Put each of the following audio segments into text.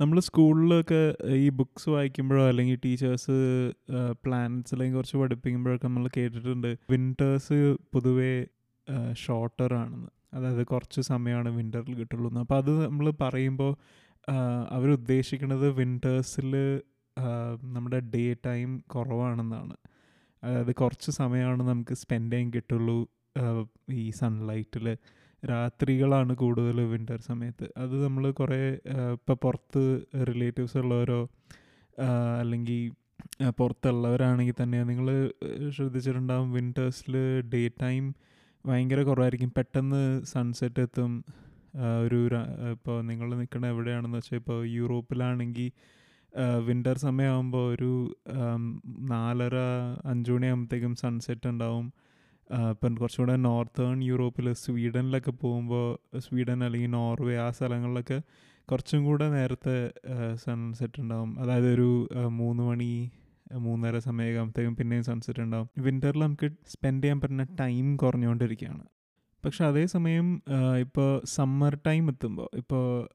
നമ്മൾ സ്കൂളിലൊക്കെ ഈ ബുക്സ് വായിക്കുമ്പോഴോ അല്ലെങ്കിൽ ടീച്ചേഴ്സ് പ്ലാനറ്റ്സ് അല്ലെങ്കിൽ കുറച്ച് പഠിപ്പിക്കുമ്പോഴൊക്കെ നമ്മൾ കേട്ടിട്ടുണ്ട്. വിന്റേഴ്സ് പൊതുവേ ഷോർട്ടർ ആണെന്ന്. അതായത് കുറച്ച് സമയമാണ് വിന്ററിൽ കിട്ടുള്ളൂ അപ്പോൾ അത് നമ്മൾ പറയുമ്പോൾ അവരുദ്ദേശിക്കുന്നത് വിന്റേഴ്സിൽ നമ്മുടെ ഡേ ടൈം കുറവാണെന്നാണ്. അതായത് കുറച്ച് സമയമാണ് നമുക്ക് സ്പെൻഡ് ചെയ്യാൻ കിട്ടുള്ളൂ ഈ സൺലൈറ്റിൽ രാത്രികളാണ് കൂടുതൽ വിന്റർ സമയത്ത്. അത് നമ്മൾ കുറേ ഇപ്പോൾ പുറത്ത് റിലേറ്റീവ്സ് ഉള്ളവരോ അല്ലെങ്കിൽ പുറത്തുള്ളവരാണെങ്കിൽ തന്നെ നിങ്ങൾ ശ്രദ്ധിച്ചിട്ടുണ്ടാകും വിന്റേഴ്സിൽ ഡേ ടൈം ഭയങ്കര കുറവായിരിക്കും. പെട്ടെന്ന് സൺസെറ്റ് എത്തും. ഒരു ഇപ്പോൾ നിങ്ങൾ നിൽക്കുന്ന എവിടെയാണെന്ന് വെച്ചാൽ ഇപ്പോൾ യൂറോപ്പിലാണെങ്കിൽ വിന്റർ സമയമാകുമ്പോൾ ഒരു നാലര അഞ്ച് മണിയാകുമ്പോഴത്തേക്കും സൺസെറ്റ് ഉണ്ടാവും. ഇപ്പം കുറച്ചുകൂടെ നോർത്തേൺ യൂറോപ്പിൽ സ്വീഡനിലൊക്കെ പോകുമ്പോൾ സ്വീഡൻ അല്ലെങ്കിൽ നോർവേ ആ സ്ഥലങ്ങളിലൊക്കെ കുറച്ചും കൂടെ നേരത്തെ സൺസെറ്റ് ഉണ്ടാവും. അതായത് ഒരു മൂന്ന് മണി മൂന്നര സമയമാകുമ്പോഴത്തേക്കും പിന്നെയും സൺസെറ്റ് ഉണ്ടാവും. വിന്ററിൽ നമുക്ക് സ്പെൻഡ് ചെയ്യാൻ പറ്റുന്ന ടൈം കുറഞ്ഞുകൊണ്ടിരിക്കുകയാണ്. പക്ഷെ അതേസമയം ഇപ്പോൾ സമ്മർ ടൈം എത്തുമ്പോൾ ഇപ്പോൾ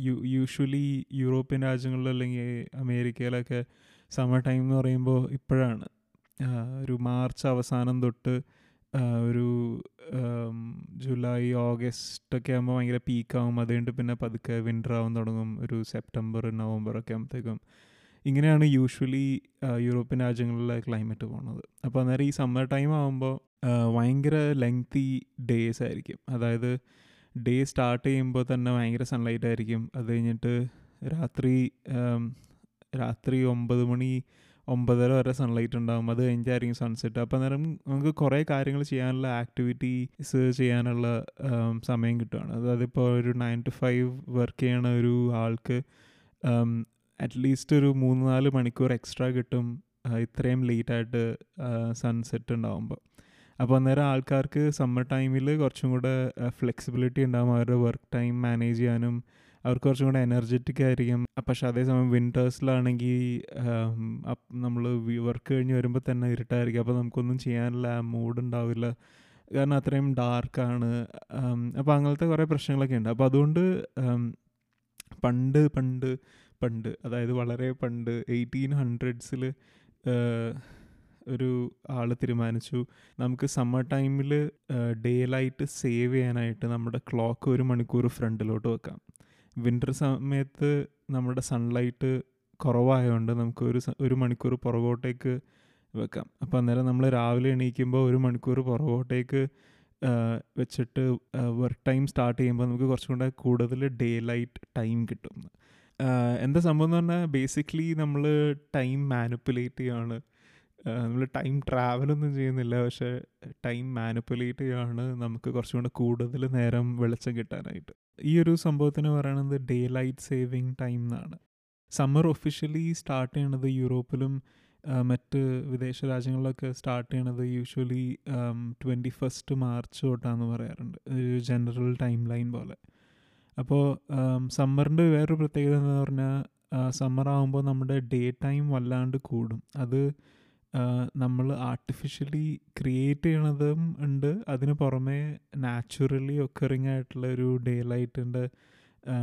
യു യൂഷ്വലി യൂറോപ്യൻ രാജ്യങ്ങളിൽ അല്ലെങ്കിൽ അമേരിക്കയിലൊക്കെ സമ്മർ ടൈം എന്ന് പറയുമ്പോൾ ഇപ്പോഴാണ്. ഒരു മാർച്ച് അവസാനം തൊട്ട് ഒരു ജൂലൈ ഓഗസ്റ്റ് ഒക്കെ ആകുമ്പോൾ ഭയങ്കര പീക്കാവും. അതുകൊണ്ട് പിന്നെ പതുക്കെ വിന്റർ ആവാൻ തുടങ്ങും. ഒരു സെപ്റ്റംബർ നവംബർ ഒക്കെ ആകുമ്പോഴത്തേക്കും ഇങ്ങനെയാണ് യൂഷ്വലി യൂറോപ്യൻ രാജ്യങ്ങളിലെ ക്ലൈമറ്റ് പോകുന്നത് അപ്പോൾ അന്നേരം ഈ സമ്മർ ടൈം ആകുമ്പോൾ ഭയങ്കര ലെങ്തി ഡേയ്സ് ആയിരിക്കും. അതായത് ഡേ സ്റ്റാർട്ട് ചെയ്യുമ്പോൾ തന്നെ ഭയങ്കര സൺലൈറ്റ് ആയിരിക്കും. അത് കഴിഞ്ഞിട്ട് രാത്രി രാത്രി ഒമ്പത് മണി ഒമ്പതര വരെ സൺലൈറ്റ് ഉണ്ടാകും അത് കഴിഞ്ഞായിരിക്കും സൺസെറ്റ് അപ്പോൾ അന്നേരം നമുക്ക് കുറേ കാര്യങ്ങൾ ചെയ്യാനുള്ള ആക്ടിവിറ്റീസ് ചെയ്യാനുള്ള സമയം കിട്ടുകയാണ് അതായത് ഇപ്പോൾ ഒരു നയൻ ടു ഫൈവ് വർക്ക് ചെയ്യണ ഒരു ആൾക്ക് അറ്റ്ലീസ്റ്റ് ഒരു മൂന്ന് നാല് മണിക്കൂർ എക്സ്ട്രാ കിട്ടും ഇത്രയും ലേറ്റായിട്ട് സൺസെറ്റ് ഉണ്ടാകുമ്പോൾ അപ്പോൾ അന്നേരം ആൾക്കാർക്ക് സമ്മർ ടൈമിൽ കുറച്ചും കൂടെ ഫ്ലെക്സിബിലിറ്റി ഉണ്ടാകും അവരുടെ വർക്ക് ടൈം മാനേജ് ചെയ്യാനും അവർക്ക് കുറച്ചും കൂടെ എനർജറ്റിക് ആയിരിക്കും. പക്ഷെ അതേസമയം വിന്റേഴ്സിലാണെങ്കിൽ നമ്മൾ വർക്ക് കഴിഞ്ഞ് വരുമ്പോൾ തന്നെ ഇരുട്ടായിരിക്കും. അപ്പോൾ നമുക്കൊന്നും ചെയ്യാനില്ല മൂഡ് ഉണ്ടാവില്ല. കാരണം അത്രയും ഡാർക്കാണ് അപ്പോൾ അങ്ങനത്തെ കുറേ പ്രശ്നങ്ങളൊക്കെ ഉണ്ട്. അപ്പോൾ അതുകൊണ്ട് പണ്ട് പണ്ട് പണ്ട് അതായത് വളരെ പണ്ട് എയ്റ്റീൻ ഹൺഡ്രഡ്സിൽ ഒരു ആൾ തീരുമാനിച്ചു. നമുക്ക് സമ്മർ ടൈമിൽ ഡേ ലൈറ്റ് സേവ് ചെയ്യാനായിട്ട് നമ്മുടെ ക്ലോക്ക് ഒരു മണിക്കൂർ ഫ്രണ്ടിലോട്ട് വെക്കാം. വിന്റർ സമയത്ത് നമ്മുടെ സൺലൈറ്റ് കുറവായതുകൊണ്ട് നമുക്ക് ഒരു ഒരു മണിക്കൂർ പുറകോട്ടേക്ക് വെക്കാം. അപ്പോൾ അന്നേരം നമ്മൾ രാവിലെ എണീക്കുമ്പോൾ ഒരു മണിക്കൂർ പുറകോട്ടേക്ക് വെച്ചിട്ട് വർക്ക് ടൈം സ്റ്റാർട്ട് ചെയ്യുമ്പോൾ നമുക്ക് കുറച്ചും കൂടെ കൂടുതൽ ഡേ ലൈറ്റ് ടൈം കിട്ടും എന്താ സംഭവം എന്ന് പറഞ്ഞാൽ ബേസിക്കലി നമ്മൾ ടൈം മാനിപ്പുലേറ്റ് ചെയ്യുകയാണ് നമ്മൾ ടൈം ട്രാവലൊന്നും ചെയ്യുന്നില്ല. പക്ഷേ ടൈം മാനിപ്പുലേറ്റ് ചെയ്യുകയാണ് നമുക്ക് കുറച്ചും കൂടെ കൂടുതൽ നേരം വെളിച്ചം കിട്ടാനായിട്ട്. ഈ ഒരു സംഭവത്തിന് പറയുന്നത് ഡേ ലൈറ്റ് സേവിങ് ടൈം എന്നാണ്. സമ്മർ ഒഫീഷ്യലി സ്റ്റാർട്ട് ചെയ്യണത് യൂറോപ്പിലും മറ്റ് വിദേശ രാജ്യങ്ങളിലൊക്കെ സ്റ്റാർട്ട് ചെയ്യണത് യൂഷ്വലി ട്വന്റി ഫസ്റ്റ് മാർച്ച് തൊട്ടാന്ന് പറയാറുണ്ട്. ഒരു ജനറൽ ടൈം ലൈൻ പോലെ അപ്പോൾ സമ്മറിന്റെ വേറൊരു പ്രത്യേകത എന്ന് പറഞ്ഞാൽ സമ്മർ ആകുമ്പോൾ നമ്മുടെ ഡേ ടൈം വല്ലാണ്ട് കൂടും. അത് നമ്മൾ ആർട്ടിഫിഷ്യലി ക്രിയേറ്റ് ചെയ്യണതും ഉണ്ട്. അതിന് പുറമെ നാച്ചുറലി ഒക്കറിങ് ആയിട്ടുള്ള ഒരു ഡേ ലൈറ്റിന്റെ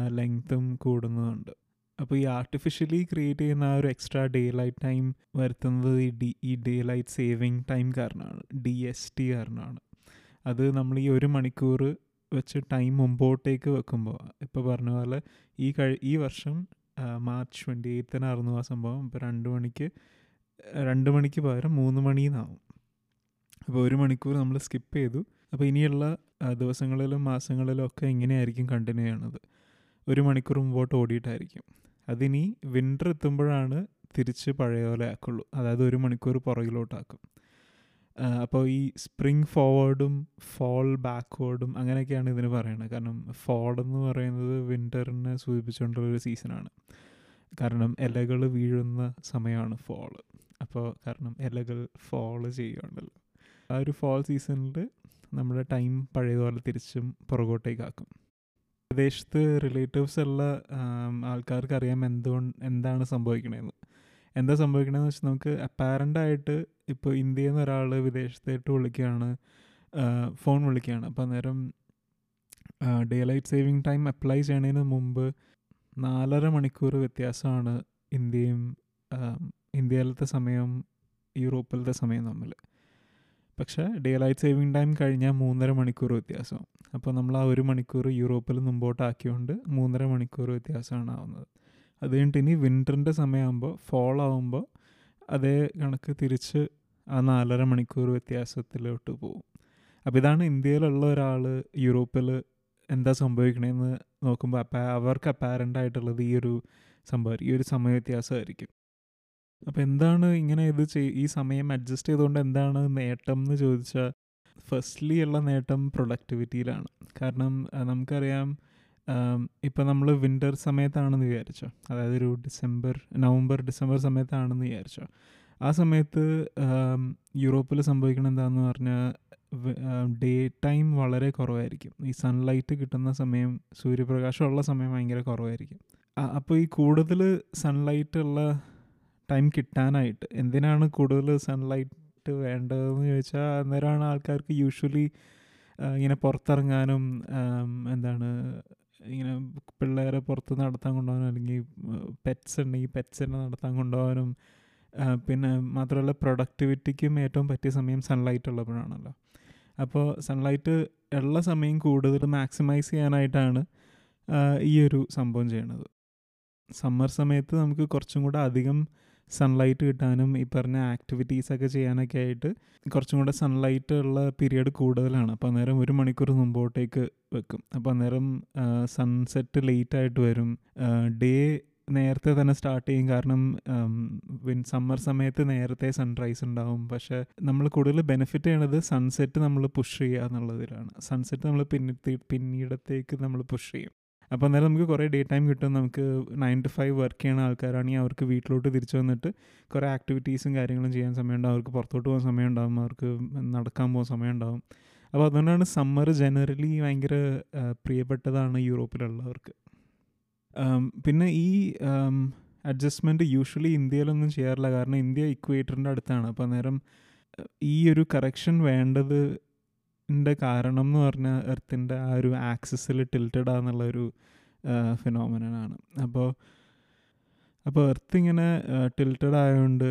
ലെങ്ത്തും കൂടുന്നതുണ്ട്. അപ്പോൾ ഈ ആർട്ടിഫിഷ്യലി ക്രിയേറ്റ് ചെയ്യുന്ന ആ ഒരു എക്സ്ട്രാ ഡേ ലൈറ്റ് ടൈം വരുത്തുന്നത് ഈ ഡി ഈ ഡേ ലൈറ്റ് സേവിങ് ടൈം കാരണമാണ്. ഡി എസ് ടി കാരണമാണ്. അത് നമ്മൾ ഈ ഒരു മണിക്കൂർ വെച്ച് ടൈം മുമ്പോട്ടേക്ക് വെക്കുമ്പോൾ ഇപ്പോൾ പറഞ്ഞ പോലെ ഈ കഴി ഈ വർഷം മാർച്ച് ട്വന്റി എയ്ത്തിനായിരുന്നു ആ സംഭവം. ഇപ്പോൾ രണ്ട് മണിക്ക് രണ്ട് മണിക്ക് പകരം മൂന്ന് മണിന്നാവും. അപ്പോൾ ഒരു മണിക്കൂർ നമ്മൾ സ്കിപ്പ് ചെയ്തു. അപ്പോൾ ഇനിയുള്ള ദിവസങ്ങളിലും മാസങ്ങളിലും ഒക്കെ ഇങ്ങനെയായിരിക്കും കണ്ടിന്യൂ ചെയ്യണത്. ഒരു മണിക്കൂർ മുമ്പോട്ട് ഓടിയിട്ടായിരിക്കും. അതിനി വിന്റർ എത്തുമ്പോഴാണ് തിരിച്ച് പഴയ പോലെ ആക്കുള്ളൂ. അതായത് ഒരു മണിക്കൂർ പുറകിലോട്ടാക്കും. അപ്പോൾ ഈ സ്പ്രിങ് ഫോർവേഡും ഫോൾ ബാക്ക്വേർഡും അങ്ങനെയൊക്കെയാണ് ഇതിന് പറയുന്നത് കാരണം ഫോൾ എന്ന് പറയുന്നത് വിന്ററിനെ സൂചിപ്പിച്ചുകൊണ്ടുള്ളൊരു സീസണാണ് കാരണം ഇലകൾ വീഴുന്ന സമയമാണ് ഫോൾ അപ്പോൾ കാരണം ഇലകൾ ഫോൾ ചെയ്യുകയുണ്ടല്ലോ ആ ഒരു ഫോൾ സീസണിൽ നമ്മുടെ ടൈം പഴയതുപോലെ തിരിച്ചും പുറകോട്ടേക്കാക്കും പ്രദേശത്ത് റിലേറ്റീവ്സ് ഉള്ള ആൾക്കാർക്ക് അറിയാം എന്തുകൊണ്ട് എന്താണ് സംഭവിക്കണതെന്ന് എന്താ സംഭവിക്കണമെന്ന് വെച്ചാൽ നമുക്ക് അപ്പാരന്റായിട്ട് ഇപ്പോൾ ഇന്ത്യയിൽ നിന്ന് ഒരാൾ വിദേശത്തേട്ട് വിളിക്കുകയാണ് ഫോൺ വിളിക്കുകയാണ്. അപ്പോൾ അന്നേരം daylight saving time apply ചെയ്യണതിന് മുമ്പ് നാലര മണിക്കൂർ വ്യത്യാസമാണ് ഇന്ത്യയും ഇന്ത്യയിലത്തെ സമയം യൂറോപ്പിലത്തെ സമയം തമ്മിൽ പക്ഷേ ഡേ ലൈറ്റ് സേവിങ് ടൈം കഴിഞ്ഞാൽ മൂന്നര മണിക്കൂർ വ്യത്യാസം. അപ്പോൾ നമ്മൾ ആ ഒരു മണിക്കൂർ യൂറോപ്പിൽ മുമ്പോട്ടാക്കിയോണ്ട് മൂന്നര മണിക്കൂർ വ്യത്യാസമാണ് ആവുന്നത്. അത് കഴിഞ്ഞിട്ട് ഇനി വിന്ററിന്റെ സമയമാകുമ്പോൾ ഫോൾ ആകുമ്പോൾ അതേ കണക്ക് തിരിച്ച് ആ നാലര മണിക്കൂർ വ്യത്യാസത്തിലോട്ട് പോകും. അപ്പോൾ ഇതാണ് ഇന്ത്യയിലുള്ള ഒരാൾ യൂറോപ്പിൽ എന്താ സംഭവിക്കണേന്ന് നോക്കുമ്പോൾ അപ്പം അവർക്ക് അപ്പാരന്റ് ആയിട്ടുള്ളത് ഈ ഒരു സംഭവം ഈ ഒരു സമയ വ്യത്യാസമായിരിക്കും. അപ്പോൾ എന്താണ് ഇങ്ങനെ ഇത് ചെയ് ഈ സമയം അഡ്ജസ്റ്റ് ചെയ്തുകൊണ്ട് എന്താണ് നേട്ടം എന്ന് ചോദിച്ചാൽ ഫസ്റ്റ്ലി ഉള്ള നേട്ടം പ്രൊഡക്ടിവിറ്റിയിലാണ് കാരണം നമുക്കറിയാം ഇപ്പം നമ്മൾ വിന്റർ സമയത്താണെന്ന് വിചാരിച്ചോ. അതായത് ഒരു ഡിസംബർ നവംബർ ഡിസംബർ സമയത്താണെന്ന് വിചാരിച്ചോ. ആ സമയത്ത് യൂറോപ്പിൽ സംഭവിക്കണം എന്താണെന്ന് പറഞ്ഞാൽ ഡേ ടൈം വളരെ കുറവായിരിക്കും. ഈ സൺലൈറ്റ് കിട്ടുന്ന സമയം സൂര്യപ്രകാശമുള്ള സമയം ഭയങ്കര കുറവായിരിക്കും. അപ്പോൾ ഈ കൂടുതൽ സൺലൈറ്റ് ഉള്ള ടൈം കിട്ടാനായിട്ട്. എന്തിനാണ് കൂടുതൽ സൺലൈറ്റ് വേണ്ടതെന്ന് ചോദിച്ചാൽ അന്നേരമാണ് ആൾക്കാർക്ക് യൂഷ്വലി ഇങ്ങനെ പുറത്തിറങ്ങാനും എന്താണ് ഇങ്ങനെ പിള്ളേരെ പുറത്ത് നടത്താൻ കൊണ്ടുപോകാനും അല്ലെങ്കിൽ പെറ്റ്സ് ഉണ്ടെങ്കിൽ പെറ്റ്സിനെ നടത്താൻ കൊണ്ടുപോകാനും പിന്നെ മാത്രമല്ല പ്രൊഡക്ടിവിറ്റിക്കും ഏറ്റവും പറ്റിയ സമയം സൺലൈറ്റ് ഉള്ളപ്പോഴാണല്ലോ. അപ്പോൾ സൺലൈറ്റ് ഉള്ള സമയം കൂടുതൽ മാക്സിമൈസ് ചെയ്യാനായിട്ടാണ് ഈ ഒരു സംഭവം ചെയ്യണത്. സമ്മർ സമയത്ത് നമുക്ക് കുറച്ചും കൂടെ അധികം സൺലൈറ്റ് കിട്ടാനും ഈ പറഞ്ഞ ആക്ടിവിറ്റീസൊക്കെ ചെയ്യാനൊക്കെ ആയിട്ട് കുറച്ചും കൂടെ സൺലൈറ്റ് ഉള്ള പീരിയഡ് കൂടുതലാണ്. അപ്പോൾ അന്നേരം ഒരു മണിക്കൂർ മുമ്പോട്ടേക്ക് വെക്കും. അപ്പോൾ അന്നേരം സൺസെറ്റ് ലേറ്റ് ആയിട്ട് വരും. ഡേ നേരത്തെ തന്നെ സ്റ്റാർട്ട് ചെയ്യും. കാരണം വിൻ സമ്മർ സമയത്ത് നേരത്തെ സൺറൈസ് ഉണ്ടാവും. പക്ഷെ നമ്മൾ കൂടുതൽ ബെനിഫിറ്റ് ചെയ്യണത് സൺസെറ്റ് നമ്മൾ പുഷ് ചെയ്യുക എന്നുള്ളതിലാണ്. സൺസെറ്റ് നമ്മൾ പിന്നിട്ട് പിന്നീടത്തേക്ക് നമ്മൾ പുഷ് ചെയ്യും. അപ്പോൾ അന്നേരം നമുക്ക് കുറേ ഡേ ടൈം കിട്ടും. നമുക്ക് നയൻ ടു ഫൈവ് വർക്ക് ചെയ്യുന്ന ആൾക്കാരാണെങ്കിൽ അവർക്ക് വീട്ടിലോട്ട് തിരിച്ചു വന്നിട്ട് കുറേ ആക്ടിവിറ്റീസും കാര്യങ്ങളും ചെയ്യാൻ സമയമുണ്ടാവും. അവർക്ക് പുറത്തോട്ട് പോകാൻ സമയമുണ്ടാവും. അവർക്ക് നടക്കാൻ പോകാൻ സമയമുണ്ടാവും. അപ്പോൾ അതുകൊണ്ടാണ് സമ്മർ ജനറലി ഭയങ്കര പ്രിയപ്പെട്ടതാണ് യൂറോപ്പിലുള്ളവർക്ക്. പിന്നെ ഈ അഡ്ജസ്റ്റ്മെന്റ് യൂഷ്വലി ഇന്ത്യയിലൊന്നും ചെയ്യാറില്ല. കാരണം ഇന്ത്യ ഇക്വേറ്ററിന്റെ അടുത്താണ്. അപ്പോൾ അന്നേരം ഈ ഒരു കറക്ഷൻ വേണ്ടത് ന്റെ കാരണം എന്ന് പറഞ്ഞാൽ എർത്തിന്റെ ആ ഒരു ആക്സിസിൽ ടിൽറ്റഡ് ആണെന്നുള്ള ഒരു ഫിനോമിനാണ് അപ്പോൾ അപ്പോൾ എർത്ത് ഇങ്ങനെ ടിൽറ്റഡ് ആയതുകൊണ്ട്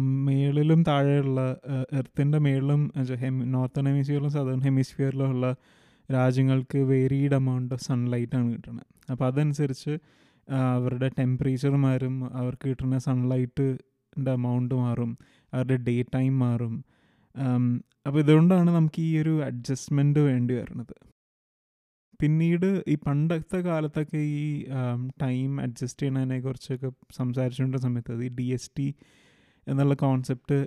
മേളിലും താഴെയുള്ള എർത്തിന്റെ മേളിലും ഹെമി നോർത്തേൺ ഹെമിസ്ഫിയറിലും സദേൺ ഹെമിസ്ഫിയറിലും ഉള്ള രാജ്യങ്ങൾക്ക് വേരീഡ് എമൗണ്ട് ഓഫ് സൺലൈറ്റാണ് കിട്ടുന്നത് അപ്പോൾ അതനുസരിച്ച് അവരുടെ ടെമ്പറേച്ചർ മാറും അവർക്ക് കിട്ടുന്ന സൺലൈറ്റിന്റെ എമൗണ്ട് മാറും അവരുടെ ഡേ ടൈം മാറും അപ്പോൾ ഇതുകൊണ്ടാണ് നമുക്ക് ഈ ഒരു അഡ്ജസ്റ്റ്മെന്റ് വേണ്ടി വരുന്നത്. പിന്നീട് ഈ പണ്ടത്തെ കാലത്തൊക്കെ ഈ ടൈം അഡ്ജസ്റ്റ് ചെയ്യുന്നതിനെ കുറിച്ചൊക്കെ സംസാരിച്ചുകൊണ്ട സമയത്ത് അത് ഈ ഡി എസ് ടി എന്നുള്ള കോൺസെപ്റ്റ്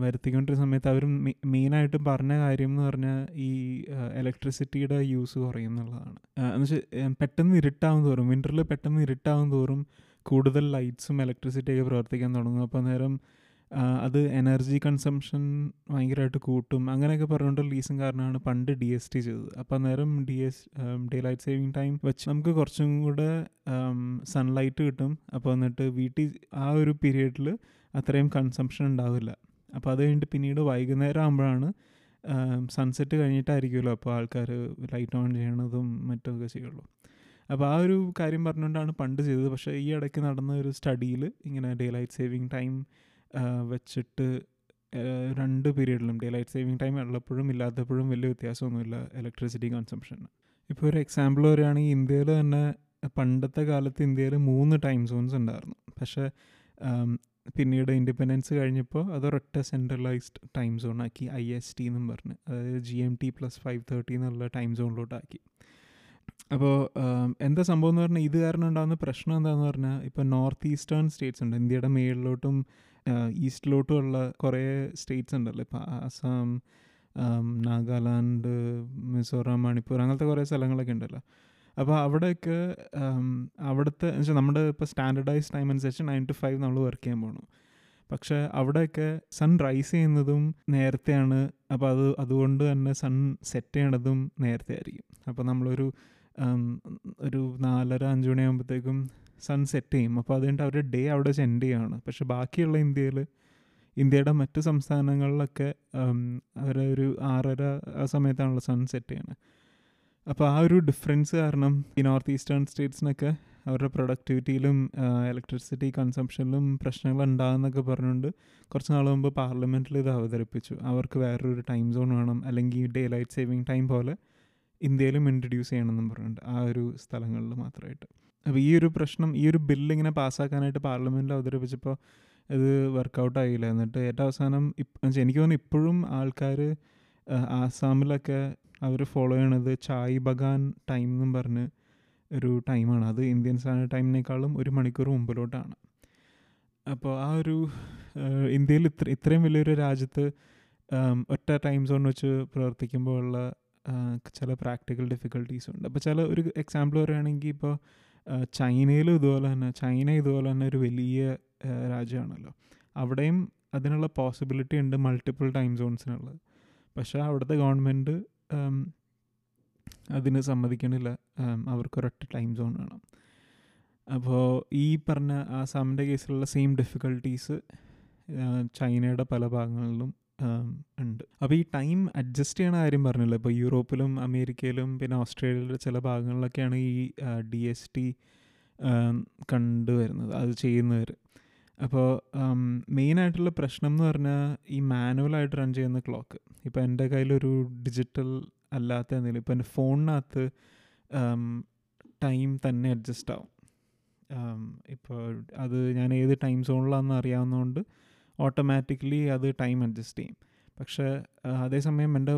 വരുത്തിക്കൊണ്ടിരുന്ന സമയത്ത് അവർ മെയിനായിട്ട് പറഞ്ഞ കാര്യം എന്ന് പറഞ്ഞാൽ ഈ ഇലക്ട്രിസിറ്റിയുടെ യൂസ് കുറയും എന്നുള്ളതാണ് എന്നുവെച്ചാൽ പെട്ടെന്ന് ഇരുട്ടാവും തോറും വിന്ററിൽ പെട്ടെന്ന് ഇരുട്ടാവും തോറും കൂടുതൽ ലൈറ്റ്സും ഇലക്ട്രിസിറ്റിയൊക്കെ പ്രവർത്തിക്കാൻ തുടങ്ങും. അപ്പോൾ നേരം അത് എനർജി കൺസംഷൻ ഭയങ്കരമായിട്ട് കൂട്ടും. അങ്ങനെയൊക്കെ പറഞ്ഞുകൊണ്ട് റീസൺ കാരണമാണ് പണ്ട് ഡി എസ് ടി ചെയ്തത്. അപ്പോൾ അന്നേരം D S daylight saving time വെച്ച് നമുക്ക് കുറച്ചും കൂടെ സൺലൈറ്റ് കിട്ടും. അപ്പോൾ എന്നിട്ട് വീട്ടിൽ ആ ഒരു പീരീഡിൽ അത്രയും കൺസംഷൻ ഉണ്ടാവില്ല. അപ്പോൾ അത് കഴിഞ്ഞിട്ട് പിന്നീട് വൈകുന്നേരം ആകുമ്പോഴാണ് സൺസെറ്റ് കഴിഞ്ഞിട്ടായിരിക്കുമല്ലോ അപ്പോൾ ആൾക്കാർ ലൈറ്റ് ഓൺ ചെയ്യണതും മറ്റൊക്കെ ചെയ്യുള്ളൂ. അപ്പോൾ ആ ഒരു കാര്യം പറഞ്ഞുകൊണ്ടാണ് പണ്ട് ചെയ്തത്. പക്ഷേ ഈ ഇടയ്ക്ക് നടന്ന ഒരു സ്റ്റഡിയിൽ ഇങ്ങനെ ഡേ ലൈറ്റ് സേവിങ് ടൈം വെച്ചിട്ട് രണ്ട് പീരീഡിലും ഡേ ലൈറ്റ് സേവിങ് ടൈം ഉള്ളപ്പോഴും ഇല്ലാത്തപ്പോഴും വലിയ വ്യത്യാസമൊന്നുമില്ല ഇലക്ട്രിസിറ്റി കൺസംഷന് ഇപ്പോൾ ഒരു എക്സാമ്പിൾ പറയുകയാണെങ്കിൽ ഇന്ത്യയിൽ തന്നെ പണ്ടത്തെ കാലത്ത് ഇന്ത്യയിൽ മൂന്ന് ടൈം സോൺസ് ഉണ്ടായിരുന്നു. പക്ഷേ പിന്നീട് ഇൻഡിപെൻഡൻസ് കഴിഞ്ഞപ്പോൾ അത് അതൊരൊറ്റ സെൻട്രലൈസ്ഡ് ടൈം സോൺ ആക്കി ഐ എസ് ടി എന്നും പറഞ്ഞ് അതായത് G M T plus five thirty എന്നുള്ള ടൈം സോണിലോട്ടാക്കി അപ്പോൾ എന്താ സംഭവം എന്ന് പറഞ്ഞാൽ ഇത് കാരണം ഉണ്ടാകുന്ന പ്രശ്നം എന്താണെന്ന് പറഞ്ഞാൽ ഇപ്പോൾ നോർത്ത് ഈസ്റ്റേൺ സ്റ്റേറ്റ്സ് ഉണ്ട്. ഇന്ത്യയുടെ മേളിലോട്ടും ഈസ്റ്റിലോട്ടും ഉള്ള കുറേ സ്റ്റേറ്റ്സ് ഉണ്ടല്ലോ. ഇപ്പോൾ ആസാം നാഗാലാൻഡ് മിസോറാം മണിപ്പൂർ അങ്ങനത്തെ കുറേ സ്ഥലങ്ങളൊക്കെ ഉണ്ടല്ലോ. അപ്പോൾ അവിടെയൊക്കെ അവിടുത്തെ വെച്ചാൽ നമ്മുടെ ഇപ്പോൾ സ്റ്റാൻഡർഡൈസ് ടൈം അനുസരിച്ച് നയൻ ടു ഫൈവ് നമ്മൾ വർക്ക് ചെയ്യാൻ പോകണം പക്ഷേ അവിടെയൊക്കെ സൺ റൈസ് ചെയ്യുന്നതും നേരത്തെയാണ്. അപ്പോൾ അത് അതുകൊണ്ട് തന്നെ സൺ സെറ്റ് ചെയ്യണതും നേരത്തെ ആയിരിക്കും. അപ്പോൾ നമ്മളൊരു ഒരു നാലര അഞ്ച് മണിയാകുമ്പോഴത്തേക്കും സൺ സെറ്റ് ചെയ്യും അപ്പോൾ അതുകൊണ്ട് അവരുടെ ഡേ അവിടെ സെൻഡ് ചെയ്യാണ്. പക്ഷേ ബാക്കിയുള്ള ഇന്ത്യയിൽ ഇന്ത്യയുടെ മറ്റ് സംസ്ഥാനങ്ങളിലൊക്കെ അവർ ഒരു ആറര ആ സമയത്താണല്ലോ സൺസെറ്റ് ചെയ്യുന്നത് അപ്പോൾ ആ ഒരു ഡിഫറൻസ് കാരണം ഈ നോർത്ത് ഈസ്റ്റേൺ സ്റ്റേറ്റ്സിനൊക്കെ അവരുടെ പ്രൊഡക്ടിവിറ്റിയിലും ഇലക്ട്രിസിറ്റി കൺസംഷനിലും പ്രശ്നങ്ങൾ ഉണ്ടാകുന്നൊക്കെ പറഞ്ഞുകൊണ്ട് കുറച്ച് നാൾ മുമ്പ് പാർലമെന്റിൽ ഇത് അവതരിപ്പിച്ചു. അവർക്ക് വേറൊരു ടൈം സോൺ വേണം. അല്ലെങ്കിൽ ഡേ ലൈറ്റ് സേവിങ് ടൈം പോലെ ഇന്ത്യയിലും ഇൻട്രൊഡ്യൂസ് ചെയ്യണമെന്നും പറഞ്ഞിട്ടുണ്ട് ആ ഒരു സ്ഥലങ്ങളിൽ മാത്രമായിട്ട്. അപ്പോൾ ഈ ഒരു പ്രശ്നം ഈ ഒരു ബില്ല് ഇങ്ങനെ പാസ്സാക്കാനായിട്ട് പാർലമെന്റിൽ അവതരിപ്പിച്ചപ്പോൾ ഇത് വർക്കൗട്ട് ആയില്ല? എന്നിട്ട് ഏറ്റവും അവസാനം എനിക്ക് തോന്നുന്നു ഇപ്പോഴും ആൾക്കാർ ആസാമിലൊക്കെ അവർ ഫോളോ ചെയ്യണത് ചായ് ബഗാൻ ടൈം എന്നും പറഞ്ഞ് ഒരു ടൈമാണ് അത് ഇന്ത്യൻ സ്റ്റാൻഡേർഡ് ടൈമിനേക്കാളും ഒരു മണിക്കൂർ മുമ്പിലോട്ടാണ്. അപ്പോൾ ആ ഒരു ഇന്ത്യയിൽ ഇത്ര ഇത്രയും വലിയൊരു രാജ്യത്ത് ഒറ്റ ടൈം സോൺ വെച്ച് പ്രവർത്തിക്കുമ്പോൾ ഉള്ള ചില പ്രാക്ടിക്കൽ ഡിഫിക്കൽട്ടീസ് ഉണ്ട്. അപ്പോൾ ചില ഒരു എക്സാമ്പിൾ പറയുകയാണെങ്കിൽ ഇപ്പോൾ ചൈനയിലും ഇതുപോലെ തന്നെ ചൈന ഇതുപോലെ തന്നെ ഒരു വലിയ രാജ്യമാണല്ലോ. അവിടെയും അതിനുള്ള പോസിബിലിറ്റി ഉണ്ട് മൾട്ടിപ്പിൾ ടൈം സോൺസിനുള്ളത് പക്ഷേ അവിടുത്തെ ഗവൺമെന്റ് അതിന് സമ്മതിക്കണില്ല. അവർക്കൊരൊറ്റ ടൈം സോൺ വേണം. അപ്പോൾ ഈ പറഞ്ഞ ആസാമിന്റെ കേസിലുള്ള സെയിം ഡിഫിക്കൽട്ടീസ് ചൈനയുടെ പല ഭാഗങ്ങളിലും ഉണ്ട്. അപ്പോൾ ഈ ടൈം അഡ്ജസ്റ്റ് ചെയ്യണ കാര്യം പറഞ്ഞില്ല? ഇപ്പോൾ യൂറോപ്പിലും അമേരിക്കയിലും പിന്നെ ഓസ്ട്രേലിയയിലെ ചില ഭാഗങ്ങളിലൊക്കെയാണ് ഈ ഡി എസ് ടി കണ്ടുവരുന്നത്. അത് ചെയ്യുന്നവർ അപ്പോൾ മെയിനായിട്ടുള്ള പ്രശ്നം എന്ന് പറഞ്ഞാൽ ഈ മാനുവലായിട്ട് റൺ ചെയ്യുന്ന ക്ലോക്ക്. ഇപ്പോൾ എന്റെ കയ്യിലൊരു ഡിജിറ്റൽ അല്ലാത്ത എന്തെങ്കിലും ഇപ്പോൾ എന്റെ ഫോണിനകത്ത് ടൈം തന്നെ അഡ്ജസ്റ്റ് ആവും. ഇപ്പോൾ അത് ഞാൻ ഏത് ടൈം സോണിലാണെന്ന് അറിയാവുന്നതുകൊണ്ട് ഓട്ടോമാറ്റിക്കലി അത് ടൈം അഡ്ജസ്റ്റ് ചെയ്യും. പക്ഷേ അതേസമയം എന്റെ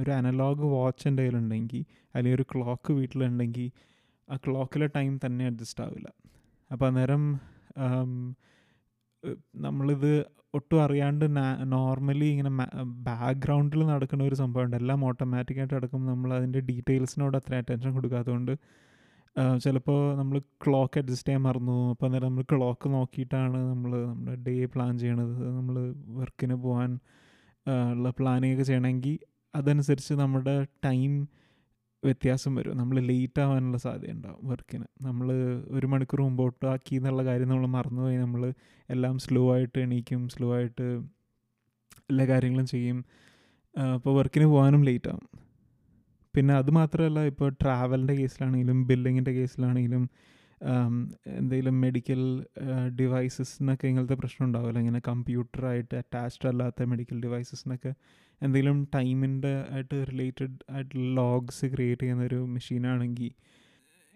ഒരു അനലോഗ് വാച്ച് എന്റെ കയ്യിലുണ്ടെങ്കിൽ അല്ലെങ്കിൽ ഒരു ക്ലോക്ക് വീട്ടിലുണ്ടെങ്കിൽ ആ ക്ലോക്കിലെ ടൈം തന്നെ അഡ്ജസ്റ്റ് ആവില്ല. അപ്പോൾ അന്നേരം നമ്മളിത് ഒട്ടും അറിയാണ്ട് നോർമലി ഇങ്ങനെ ബാക്ക്ഗ്രൗണ്ടിൽ നടക്കുന്ന ഒരു സംഭവമുണ്ട്. എല്ലാം ഓട്ടോമാറ്റിക്കായിട്ട് നടക്കുമ്പോൾ നമ്മൾ അതിന്റെ ഡീറ്റെയിൽസിനോട് അത്ര അറ്റൻഷൻ കൊടുക്കാത്തതുകൊണ്ട് ചിലപ്പോൾ നമ്മൾ ക്ലോക്ക് അഡ്ജസ്റ്റ് ചെയ്യാൻ മറന്നു. അപ്പോൾ അന്നേരം നമ്മൾ ക്ലോക്ക് നോക്കിയിട്ടാണ് നമ്മൾ നമ്മുടെ ഡേ പ്ലാൻ ചെയ്യണത്. നമ്മൾ വർക്കിന് പോകാൻ ഉള്ള പ്ലാനിങ് ഒക്കെ ചെയ്യണമെങ്കിൽ അതനുസരിച്ച് നമ്മുടെ ടൈം വ്യത്യാസം വരും. നമ്മൾ ലേറ്റ് ആവാനുള്ള സാധ്യത ഉണ്ടാവും വർക്കിന് നമ്മൾ ഒരു മണിക്കൂർ മുമ്പോട്ട് ആക്കി എന്നുള്ള കാര്യം നമ്മൾ മറന്നുപോയി. നമ്മൾ എല്ലാം സ്ലോ ആയിട്ട് എണീക്കും സ്ലോ ആയിട്ട് എല്ലാ കാര്യങ്ങളും ചെയ്യും. അപ്പോൾ വർക്കിന് പോകാനും ലേറ്റ് ആവും. പിന്നെ അത് മാത്രമല്ല ഇപ്പോൾ ട്രാവലിന്റെ കേസിലാണെങ്കിലും ബില്ലിങ്ങിന്റെ കേസിലാണെങ്കിലും എന്തെങ്കിലും മെഡിക്കൽ ഡിവൈസസിനൊക്കെ ഇങ്ങനത്തെ പ്രശ്നം ഉണ്ടാവില്ല ഇങ്ങനെ കമ്പ്യൂട്ടറായിട്ട് അറ്റാച്ച്ഡ് അല്ലാത്ത മെഡിക്കൽ ഡിവൈസസിനൊക്കെ എന്തെങ്കിലും ടൈമിന്റെ ആയിട്ട് റിലേറ്റഡ് ആയിട്ട് ലോഗ്സ് ക്രിയേറ്റ് ചെയ്യുന്ന ഒരു മെഷീനാണെങ്കിൽ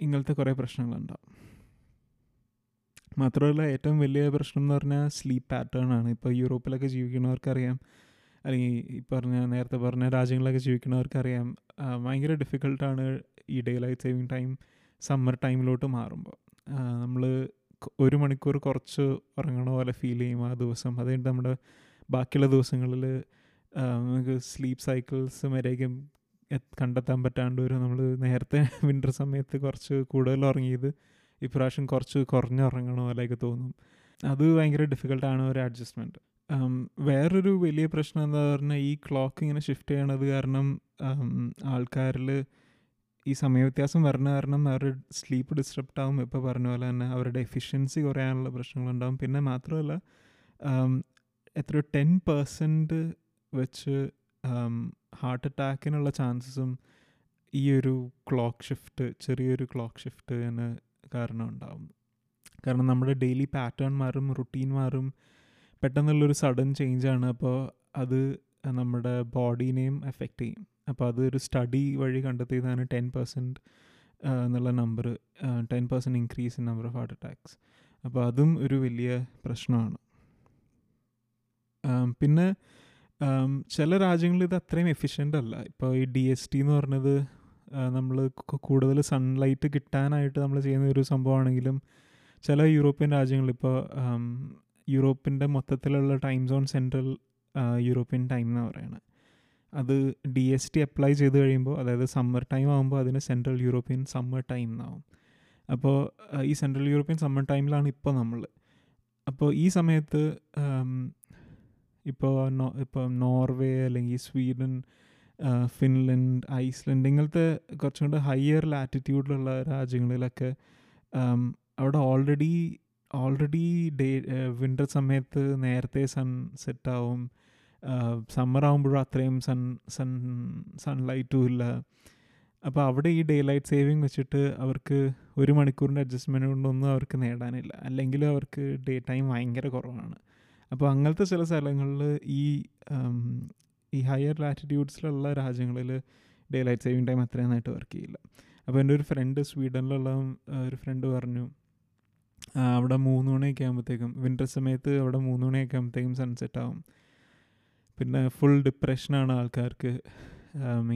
ഇങ്ങനത്തെ കുറേ പ്രശ്നങ്ങളുണ്ടാവും. മാത്രമല്ല ഏറ്റവും വലിയ പ്രശ്നം എന്ന് പറഞ്ഞാൽ സ്ലീപ്പ് പാറ്റേൺ ആണ്. ഇപ്പോൾ യൂറോപ്പിലൊക്കെ ജീവിക്കുന്നവർക്കറിയാം അല്ലെങ്കിൽ ഈ പറഞ്ഞ നേരത്തെ പറഞ്ഞ രാജ്യങ്ങളിലൊക്കെ ജീവിക്കുന്നവർക്കറിയാം ഭയങ്കര ഡിഫിക്കൽട്ടാണ് ഈ daylight saving time summer ടൈമിലോട്ട് മാറുമ്പോൾ നമ്മൾ ഒരു മണിക്കൂർ കുറച്ച് ഉറങ്ങണ പോലെ ഫീൽ ചെയ്യും ആ ദിവസം. അതുകൊണ്ട് നമ്മുടെ ബാക്കിയുള്ള ദിവസങ്ങളിൽ നമുക്ക് സ്ലീപ്പ് സൈക്കിൾസ് വരെയൊക്കെ കണ്ടെത്താൻ പറ്റാണ്ട് വരും. നമ്മൾ നേരത്തെ വിന്റർ സമയത്ത് കുറച്ച് കൂടുതൽ ഉറങ്ങിയത് ഇപ്രാവശ്യം കുറച്ച് കുറഞ്ഞുറങ്ങണ പോലെയൊക്കെ തോന്നും. അത് ഭയങ്കര ഡിഫിക്കൽട്ടാണ് ഒരു അഡ്ജസ്റ്റ്മെന്റ് വേറൊരു വലിയ പ്രശ്നം എന്താ പറഞ്ഞാൽ ഈ ക്ലോക്ക് ഇങ്ങനെ ഷിഫ്റ്റ് ചെയ്യണത് കാരണം ആൾക്കാരിൽ ഈ സമയവ്യത്യാസം വരണ കാരണം അവരുടെ സ്ലീപ്പ് ഡിസ്റ്റർബ്ഡ് ആവും. ഇപ്പോൾ പറഞ്ഞ പോലെ തന്നെ അവരുടെ എഫിഷ്യൻസി കുറയാനുള്ള പ്രശ്നങ്ങളുണ്ടാവും. പിന്നെ മാത്രമല്ല എത്ര ടെൻ പേഴ്സന്റ് വെച്ച് ഹാർട്ട് അറ്റാക്കിനുള്ള ചാൻസസും ഈ ഒരു ക്ലോക്ക് ഷിഫ്റ്റ് ചെറിയൊരു ക്ലോക്ക് ഷിഫ്റ്റ് എന്ന് കാരണം ഉണ്ടാവും കാരണം നമ്മുടെ ഡെയിലി പാറ്റേൺ മാറും റുട്ടീൻ മാറും. പെട്ടെന്നുള്ളൊരു സഡൻ ചേഞ്ച് ആണ് അപ്പോൾ അത് നമ്മുടെ ബോഡീനെയും എഫക്റ്റ് ചെയ്യും. അപ്പോൾ അതൊരു സ്റ്റഡി വഴി കണ്ടെത്തിയതാണ് ടെൻ പെർസെന്റ് എന്നുള്ള number ten percent increase in number of heart attacks. അപ്പോൾ അതും ഒരു വലിയ പ്രശ്നമാണ്. പിന്നെ ചില രാജ്യങ്ങളിൽ ഇത് അത്രയും എഫിഷ്യന്റ് അല്ല. ഇപ്പോൾ ഈ ഡി എസ് ടി എന്ന് പറഞ്ഞത് നമ്മൾ കൂടുതൽ സൺലൈറ്റ് കിട്ടാനായിട്ട് നമ്മൾ ചെയ്യുന്ന ഒരു സംഭവമാണെങ്കിലും ചില യൂറോപ്യൻ രാജ്യങ്ങളിൽ ഇപ്പോൾ യൂറോപ്പിന്റെ മൊത്തത്തിലുള്ള time zone central European time എന്ന് പറയുന്നത് അത് ഡി എസ് ടി അപ്ലൈ ചെയ്ത് കഴിയുമ്പോൾ അതായത് സമ്മർ ടൈം ആകുമ്പോൾ അതിന് സെൻട്രൽ യൂറോപ്യൻ സമ്മർ ടൈം എന്നാവും അപ്പോൾ ഈ സെൻട്രൽ യൂറോപ്യൻ സമ്മർ ടൈമിലാണ് ഇപ്പോൾ നമ്മൾ അപ്പോൾ ഈ സമയത്ത് ഇപ്പോൾ ഇപ്പോൾ നോർവേ അല്ലെങ്കിൽ സ്വീഡൻ ഫിൻലൻഡ് ഐസ്ലൻഡ് ഇങ്ങനത്തെ കുറച്ചും കൂടെ ഹയർ ലാറ്റിറ്റ്യൂഡിലുള്ള രാജ്യങ്ങളിലൊക്കെ അവിടെ ഓൾറെഡി ഓൾറെഡി ഡേ വിന്റർ സമയത്ത് നേരത്തെ സൺ സെറ്റാവും സമ്മർ ആകുമ്പോഴും അത്രയും സൺ സൺ സൺലൈറ്റും ഇല്ല. അപ്പോൾ അവിടെ ഈ ഡേ ലൈറ്റ് സേവിങ് വെച്ചിട്ട് അവർക്ക് ഒരു മണിക്കൂറിന്റെ അഡ്ജസ്റ്റ്മെന്റ് കൊണ്ടൊന്നും അവർക്ക് നേടാനില്ല. അല്ലെങ്കിൽ അവർക്ക് ഡേ ടൈം ഭയങ്കര കുറവാണ്. അപ്പോൾ അങ്ങനത്തെ ചില സ്ഥലങ്ങളിൽ ഈ ഈ ഹയർ ലാറ്റിറ്റ്യൂഡ്സിലുള്ള രാജ്യങ്ങളിൽ ഡേ ലൈറ്റ് സേവിങ് ടൈം അത്രയും നന്നായിട്ട് വർക്ക് ചെയ്യില്ല. അപ്പോൾ എന്റെ ഒരു ഫ്രണ്ട് സ്വീഡനിലുള്ള ഒരു ഫ്രണ്ട് പറഞ്ഞു അവിടെ മൂന്ന് മണിയൊക്കെ ആകുമ്പോഴത്തേക്കും വിന്റർ സമയത്ത് അവിടെ മൂന്ന് മണിയൊക്കെ ആകുമ്പോഴത്തേക്കും സൺസെറ്റ് ആവും. പിന്നെ ഫുൾ ഡിപ്രഷനാണ് ആൾക്കാർക്ക്.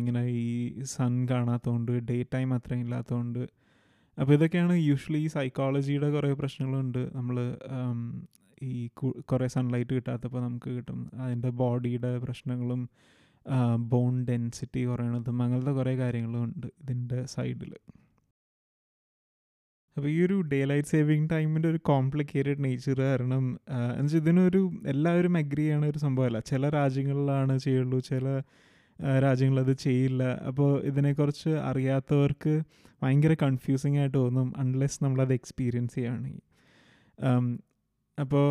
ഇങ്ങനെ ഈ സൺ കാണാത്തതുകൊണ്ട് ഡേ ടൈം അത്രയും ഇല്ലാത്തതുകൊണ്ട് അപ്പോൾ ഇതൊക്കെയാണ് യൂഷ്വലി സൈക്കോളജിയുടെ കുറേ പ്രശ്നങ്ങളുണ്ട്. നമ്മൾ ഈ കുറേ സൺലൈറ്റ് കിട്ടാത്തപ്പോൾ നമുക്ക് കിട്ടും അതിന്റെ ബോഡിയുടെ പ്രശ്നങ്ങളും ബോൺ ഡെൻസിറ്റി കുറയണതും അങ്ങനത്തെ കുറേ കാര്യങ്ങളും ഉണ്ട് ഇതിന്റെ സൈഡിൽ അപ്പോൾ ഈ ഒരു ഡേ ലൈറ്റ് സേവിങ് ടൈമിന്റെ ഒരു കോംപ്ലിക്കേറ്റഡ് നേച്ചർ കാരണം എന്ന് വെച്ചാൽ ഇതിനൊരു എല്ലാവരും അഗ്രി ചെയ്യണ ഒരു സംഭവമല്ല. ചില രാജ്യങ്ങളിലാണ് ചെയ്യുള്ളൂ ചില രാജ്യങ്ങളത് ചെയ്യില്ല. അപ്പോൾ ഇതിനെക്കുറിച്ച് അറിയാത്തവർക്ക് ഭയങ്കര കൺഫ്യൂസിങ് ആയിട്ട് തോന്നും അൺലെസ് നമ്മളത് എക്സ്പീരിയൻസ് ചെയ്യുകയാണെങ്കിൽ. അപ്പോൾ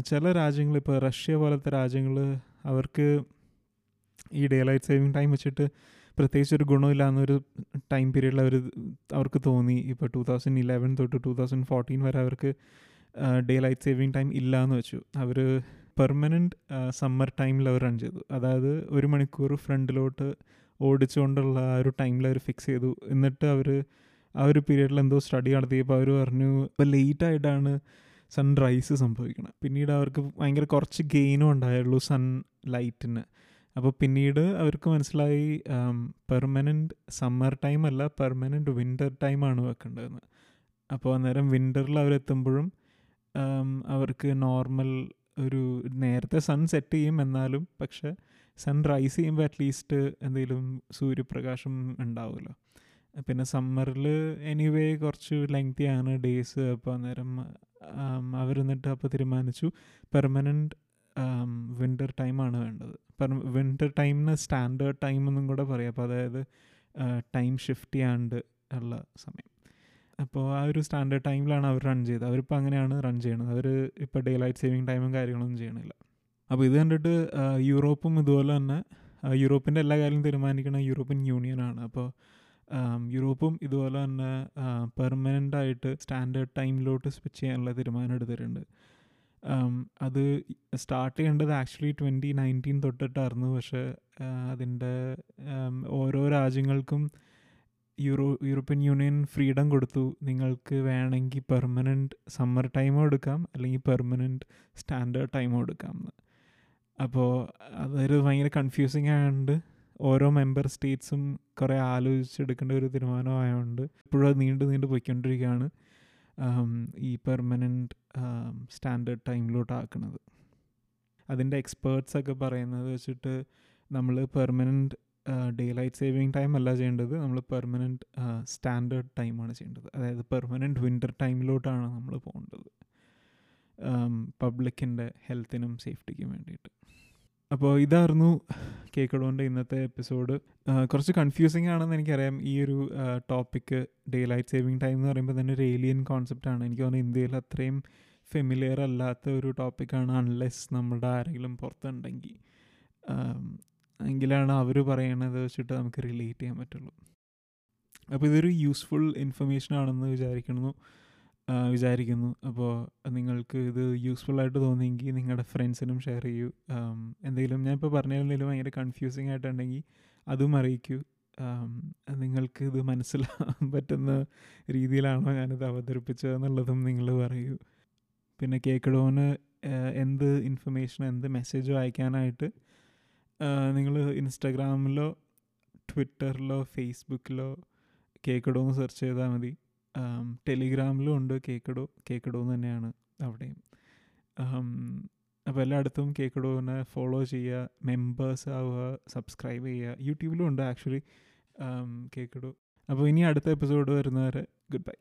ചില രാജ്യങ്ങൾ ഇപ്പോൾ റഷ്യ പോലത്തെ രാജ്യങ്ങൾ അവർക്ക് ഈ ഡേ ലൈറ്റ് സേവിങ് ടൈം വെച്ചിട്ട് പ്രത്യേകിച്ച് ഒരു ഗുണമില്ല എന്നൊരു ടൈം പീരീഡിൽ അവർ അവർക്ക് തോന്നി. ഇപ്പോൾ ടൂ തൗസൻഡ് ഇലവൻ തൊട്ട് ടൂ തൗസൻഡ് ഫോർട്ടീൻ വരെ അവർക്ക് ഡേ ലൈറ്റ് സേവിങ് ടൈം ഇല്ല എന്ന് വെച്ചു അവർ പെർമനന്റ് സമ്മർ ടൈമിൽ അവർ റൺ ചെയ്തു. അതായത് ഒരു മണിക്കൂർ ഫ്രണ്ടിലോട്ട് ഓടിച്ചുകൊണ്ടുള്ള ആ ഒരു ടൈമിൽ അവർ ഫിക്സ് ചെയ്തു. എന്നിട്ട് അവർ ആ ഒരു പീരീഡിൽ എന്തോ സ്റ്റഡി നടത്തിയപ്പോൾ അവർ പറഞ്ഞു ഇപ്പോൾ ലേറ്റ് ആയിട്ടാണ് സൺ റൈസ് സംഭവിക്കണം. പിന്നീട് അവർക്ക് ഭയങ്കര കുറച്ച് ഗെയിനും ഉണ്ടായുള്ളൂ സൺ ലൈറ്റിന് അപ്പോൾ പിന്നീട് അവർക്ക് മനസ്സിലായി പെർമനന്റ് സമ്മർ ടൈം അല്ല പെർമനന്റ് വിന്റർ ടൈമാണ് വെക്കേണ്ടതെന്ന് അപ്പോൾ അന്നേരം വിന്ററിൽ അവരെത്തുമ്പോഴും അവർക്ക് നോർമൽ ഒരു നേരത്തെ സൺ സെറ്റ് ചെയ്യും എന്നാലും പക്ഷെ സൺ റൈസ് ചെയ്യുമ്പോൾ അറ്റ്ലീസ്റ്റ് എന്തെങ്കിലും സൂര്യപ്രകാശം ഉണ്ടാവുമല്ലോ. പിന്നെ സമ്മറിൽ എനിവേ കുറച്ച് ലെങ്തി ആണ് ഡേയ്സ് അപ്പോൾ അന്നേരം അവർ എന്നിട്ട് അപ്പോൾ തീരുമാനിച്ചു പെർമനന്റ് വിന്റർ ടൈമാണ് വേണ്ടത്. വിന്റർ ടൈമിന് സ്റ്റാൻഡേർഡ് ടൈം എന്നും കൂടെ പറയാം. അപ്പോൾ അതായത് ടൈം ഷിഫ്റ്റ് ചെയ്യാണ്ട് ഉള്ള സമയം. അപ്പോൾ ആ ഒരു സ്റ്റാൻഡേർഡ് ടൈമിലാണ് അവർ റൺ ചെയ്തത്. അവരിപ്പോൾ അങ്ങനെയാണ് റൺ ചെയ്യണത്. അവർ ഇപ്പോൾ ഡേ ലൈറ്റ് സേവിങ് ടൈമും കാര്യങ്ങളൊന്നും ചെയ്യണില്ല. അപ്പോൾ ഇത് കണ്ടിട്ട് യൂറോപ്പും ഇതുപോലെ തന്നെ യൂറോപ്പിന്റെ എല്ലാ കാര്യവും തീരുമാനിക്കുന്ന യൂറോപ്യൻ യൂണിയനാണ് അപ്പോൾ യൂറോപ്പും ഇതുപോലെ തന്നെ പെർമനന്റ് ആയിട്ട് സ്റ്റാൻഡേർഡ് ടൈമിലോട്ട് സ്വിച്ച് ചെയ്യാനുള്ള തീരുമാനം എടുത്തിട്ടുണ്ട്. അത് സ്റ്റാർട്ട് ചെയ്യേണ്ടത് ആക്ച്വലി ട്വന്റി നയന്റീൻ തൊട്ടിട്ടായിരുന്നു പക്ഷേ അതിന്റെ ഓരോ രാജ്യങ്ങൾക്കും യൂറോ യൂറോപ്യൻ യൂണിയൻ ഫ്രീഡം കൊടുത്തു. നിങ്ങൾക്ക് വേണമെങ്കിൽ പെർമനന്റ് സമ്മർ ടൈമോ എടുക്കാം. അല്ലെങ്കിൽ പെർമനന്റ് സ്റ്റാൻഡേർഡ് ടൈമോ എടുക്കാം അപ്പോൾ അതൊരു ഭയങ്കര കൺഫ്യൂസിങ് ആയതുകൊണ്ട് ഓരോ മെമ്പർ സ്റ്റേറ്റ്സും കുറേ ആലോചിച്ചെടുക്കേണ്ട ഒരു തീരുമാനമായതുകൊണ്ട് ഇപ്പോഴും നീണ്ടു നീണ്ടു പോയിക്കൊണ്ടിരിക്കുകയാണ്. ഈ പെർമനന്റ് സ്റ്റാൻഡേർഡ് ടൈമിലോട്ട് ആക്കുന്നത് അതിന്റെ എക്സ്പേർട്സ് ഒക്കെ പറയുന്നത് വെച്ചിട്ട് നമ്മൾ permanent daylight saving time അല്ല ചെയ്യേണ്ടത് നമ്മൾ പെർമനന്റ് സ്റ്റാൻഡേർഡ് ടൈമാണ് ചെയ്യേണ്ടത്. അതായത് പെർമനന്റ് വിന്റർ ടൈമിലോട്ടാണ് നമ്മൾ പോകേണ്ടത്. പബ്ലിക്കിന്റെ ഹെൽത്തിനും സേഫ്റ്റിക്കും വേണ്ടിയിട്ട്. അപ്പോൾ ഇതായിരുന്നു കേക്കടോന്റെ ഇന്നത്തെ എപ്പിസോഡ്. കുറച്ച് കൺഫ്യൂസിങ് ആണെന്ന് എനിക്കറിയാം. ഈ ഒരു topic daylight saving time എന്ന് പറയുമ്പോൾ തന്നെ ഒരു ഏലിയൻ കോൺസെപ്റ്റാണ് എനിക്ക് തോന്നുന്നു ഇന്ത്യയിൽ അത്രയും ഫെമിലിയർ അല്ലാത്ത ഒരു ടോപ്പിക്കാണ് അൺലെസ് നമ്മുടെ ആരെങ്കിലും പുറത്തുണ്ടെങ്കിൽ എങ്കിലാണ് അവർ പറയണത് വെച്ചിട്ട് നമുക്ക് റിലേറ്റ് ചെയ്യാൻ പറ്റുള്ളൂ. അപ്പോൾ ഇതൊരു യൂസ്ഫുൾ ഇൻഫർമേഷൻ ആണെന്ന് വിചാരിക്കുന്നു. വിചാരിക്കുന്നു. അപ്പോൾ നിങ്ങൾക്ക് ഇത് യൂസ്ഫുൾ ആയിട്ട് തോന്നിയെങ്കിൽ നിങ്ങളുടെ ഫ്രണ്ട്സിനും ഷെയർ ചെയ്യൂ. എന്തെങ്കിലും ഞാൻ ഇപ്പോൾ പറഞ്ഞതിലെന്തെങ്കിലും ഭയങ്കര കൺഫ്യൂസിങ് ആയിട്ടുണ്ടെങ്കിൽ അതും അറിയിക്കൂ. നിങ്ങൾക്ക് ഇത് മനസ്സിലാകാൻ പറ്റുന്ന രീതിയിലാണോ ഞാനിത് അവതരിപ്പിച്ചതെന്നുള്ളതും നിങ്ങൾ പറയൂ. പിന്നെ കേക്കിടോന് എന്ത് ഇൻഫർമേഷൻ എന്ത് മെസ്സേജോ അയക്കാനായിട്ട് നിങ്ങൾ ഇൻസ്റ്റാഗ്രാമിലോ ട്വിറ്ററിലോ ഫേസ്ബുക്കിലോ കേക്കിടോ എന്ന് സെർച്ച് ചെയ്താൽ മതി. ടെലിഗ്രാമിലും ഉണ്ട് കേക്കഡോ കേക്കഡോ എന്ന് തന്നെയാണ് അവിടെയും. അപ്പോൾ എല്ലായിടത്തും കേക്കഡോനെ ഫോളോ ചെയ്യുക മെമ്പേഴ്സ് ആവുക സബ്സ്ക്രൈബ് ചെയ്യുക. യൂട്യൂബിലും ഉണ്ട് ആക്ച്വലി കേക്കഡോ അപ്പോൾ ഇനി അടുത്ത എപ്പിസോഡ് വരുന്നവരെ ഗുഡ് ബൈ